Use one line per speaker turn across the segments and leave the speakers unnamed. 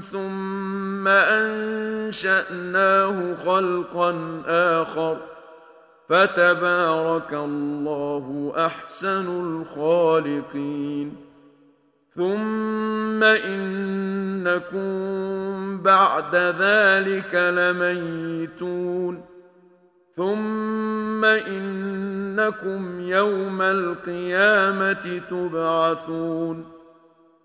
ثم أنشأناه خلقا آخر ۖ فتبارك الله احسن الخالقين ثم انكم بعد ذلك لميتون ثم انكم يوم القيامه تبعثون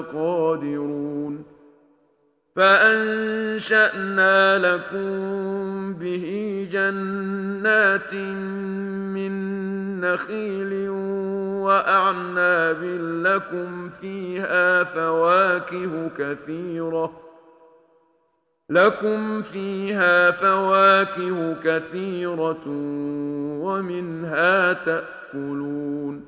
به لقادرون فأنشأنا لكم به جنات من نخيل وأعناب لكم فيها فواكه كثيرة لكم فيها فواكه كثيرة ومنها تأكلون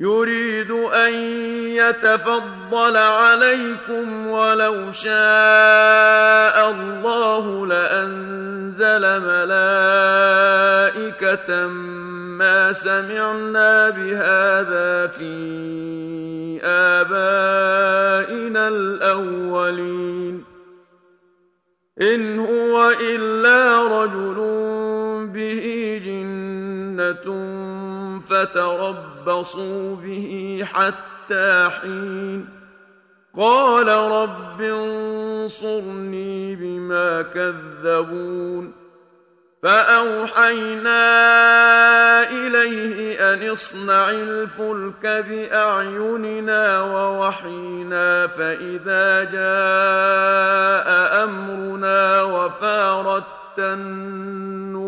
يريد أن يتفضل عليكم ولو شاء الله لأنزل ملائكة ما سمعنا بهذا في آبائنا الأولين. إن هو إلا رجل به جنة فتربصوا به حتى حين قال رب انصرني بما كذبون فأوحينا إليه أن اصنع الفلك بأعيننا ووحينا فإذا جاء أمرنا وفارت النور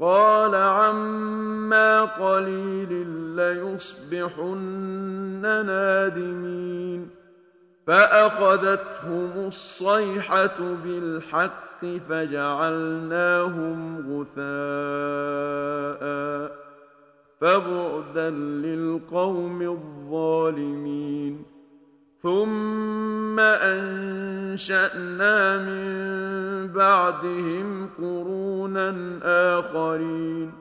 قال عما قليل ليصبحن نادمين. فأخذتهم الصيحة بالحق فجعلناهم غثاء فبعدا للقوم الظالمين. ثم أنشأنا من بعدهم قرونا آخرين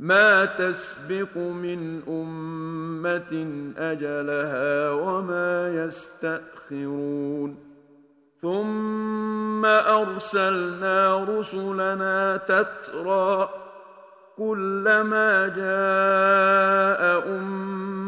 ما تسبق من أمة أجلها وما يستأخرون ثم أرسلنا رسلنا تترى كلما جاء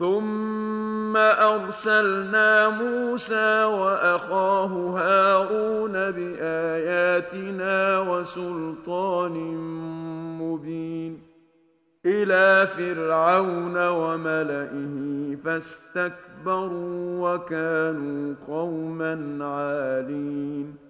ثم أرسلنا موسى وأخاه هارون بآياتنا وسلطان مبين إلى فرعون وملئه فاستكبروا وكانوا قوما عالين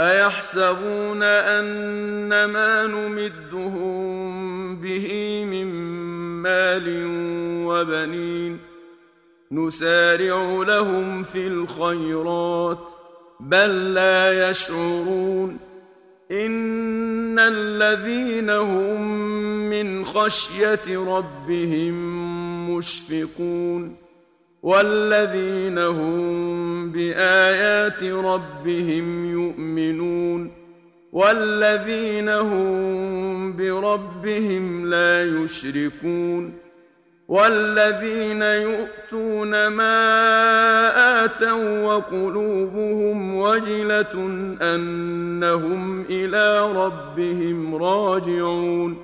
أيحسبون أن ما نمدهم به من مال وبنين نسارع لهم في الخيرات بل لا يشعرون إن الذين هم من خشية ربهم مشفقون والذين هم بآيات ربهم يؤمنون والذين هم بربهم لا يشركون والذين يؤتون ما آتوا وقلوبهم وجلة أنهم إلى ربهم راجعون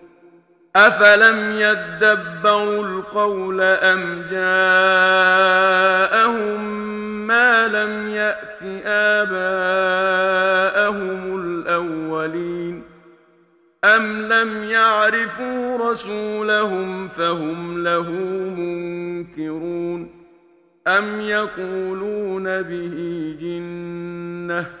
أفلم يدبروا القول أم جاءهم ما لم يأت آباءهم الأولين أم لم يعرفوا رسولهم فهم له منكرون أم يقولون به جنة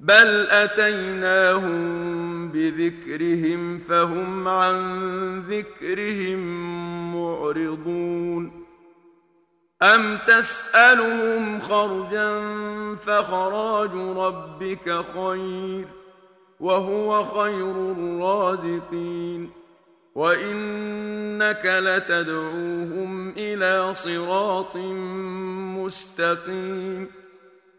بل اتيناهم بذكرهم فهم عن ذكرهم معرضون ام تسالهم خرجا فخراج ربك خير وهو خير الرازقين وانك لتدعوهم إلى صراط مستقيم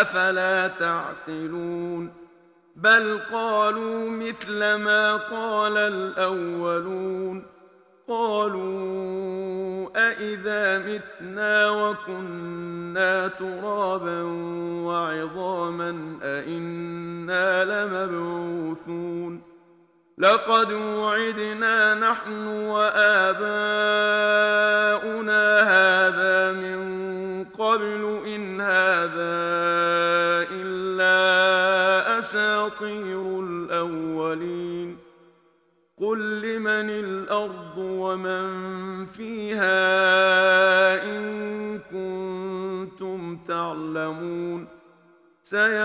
أفلا تعقلون؟ بل قالوا مثل ما قال الأولون. قالوا أإذا متنا وكنا ترابا وعظاما أإنا لمبعوثون. لقد وعدنا نحن وآباؤنا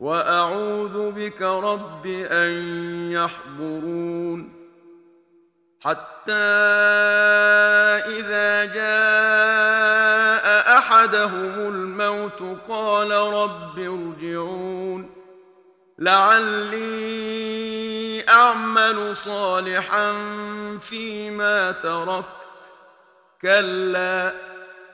وأعوذ بك رب أن يحضرون حتى إذا جاء أحدهم الموت قال رب ارجعون لعلي أعمل صالحا فيما تركت. كلا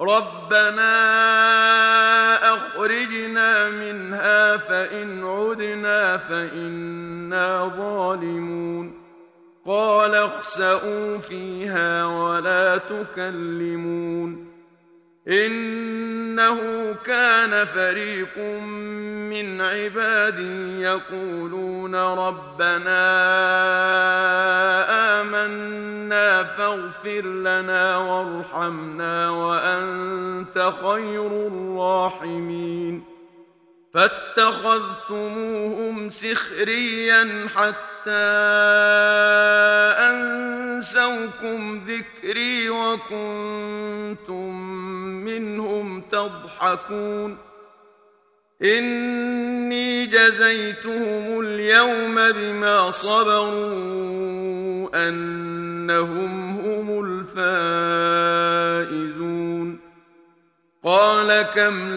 ربنا أخرجنا منها فإن عدنا فإنا ظالمون قال اخسأوا فيها ولا تكلمون إنه كان فريق من عبادي يقولون ربنا آمنا فاغفر لنا وارحمنا وأنت خير الراحمين. فاتخذتموهم سخريا حتى أنسوكم ذكري وكنتم منهم تضحكون. إني جزيتهم اليوم بما صبروا أنهم هم الفائزون. قال كم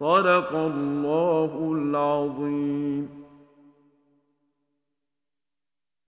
صدق الله العظيم.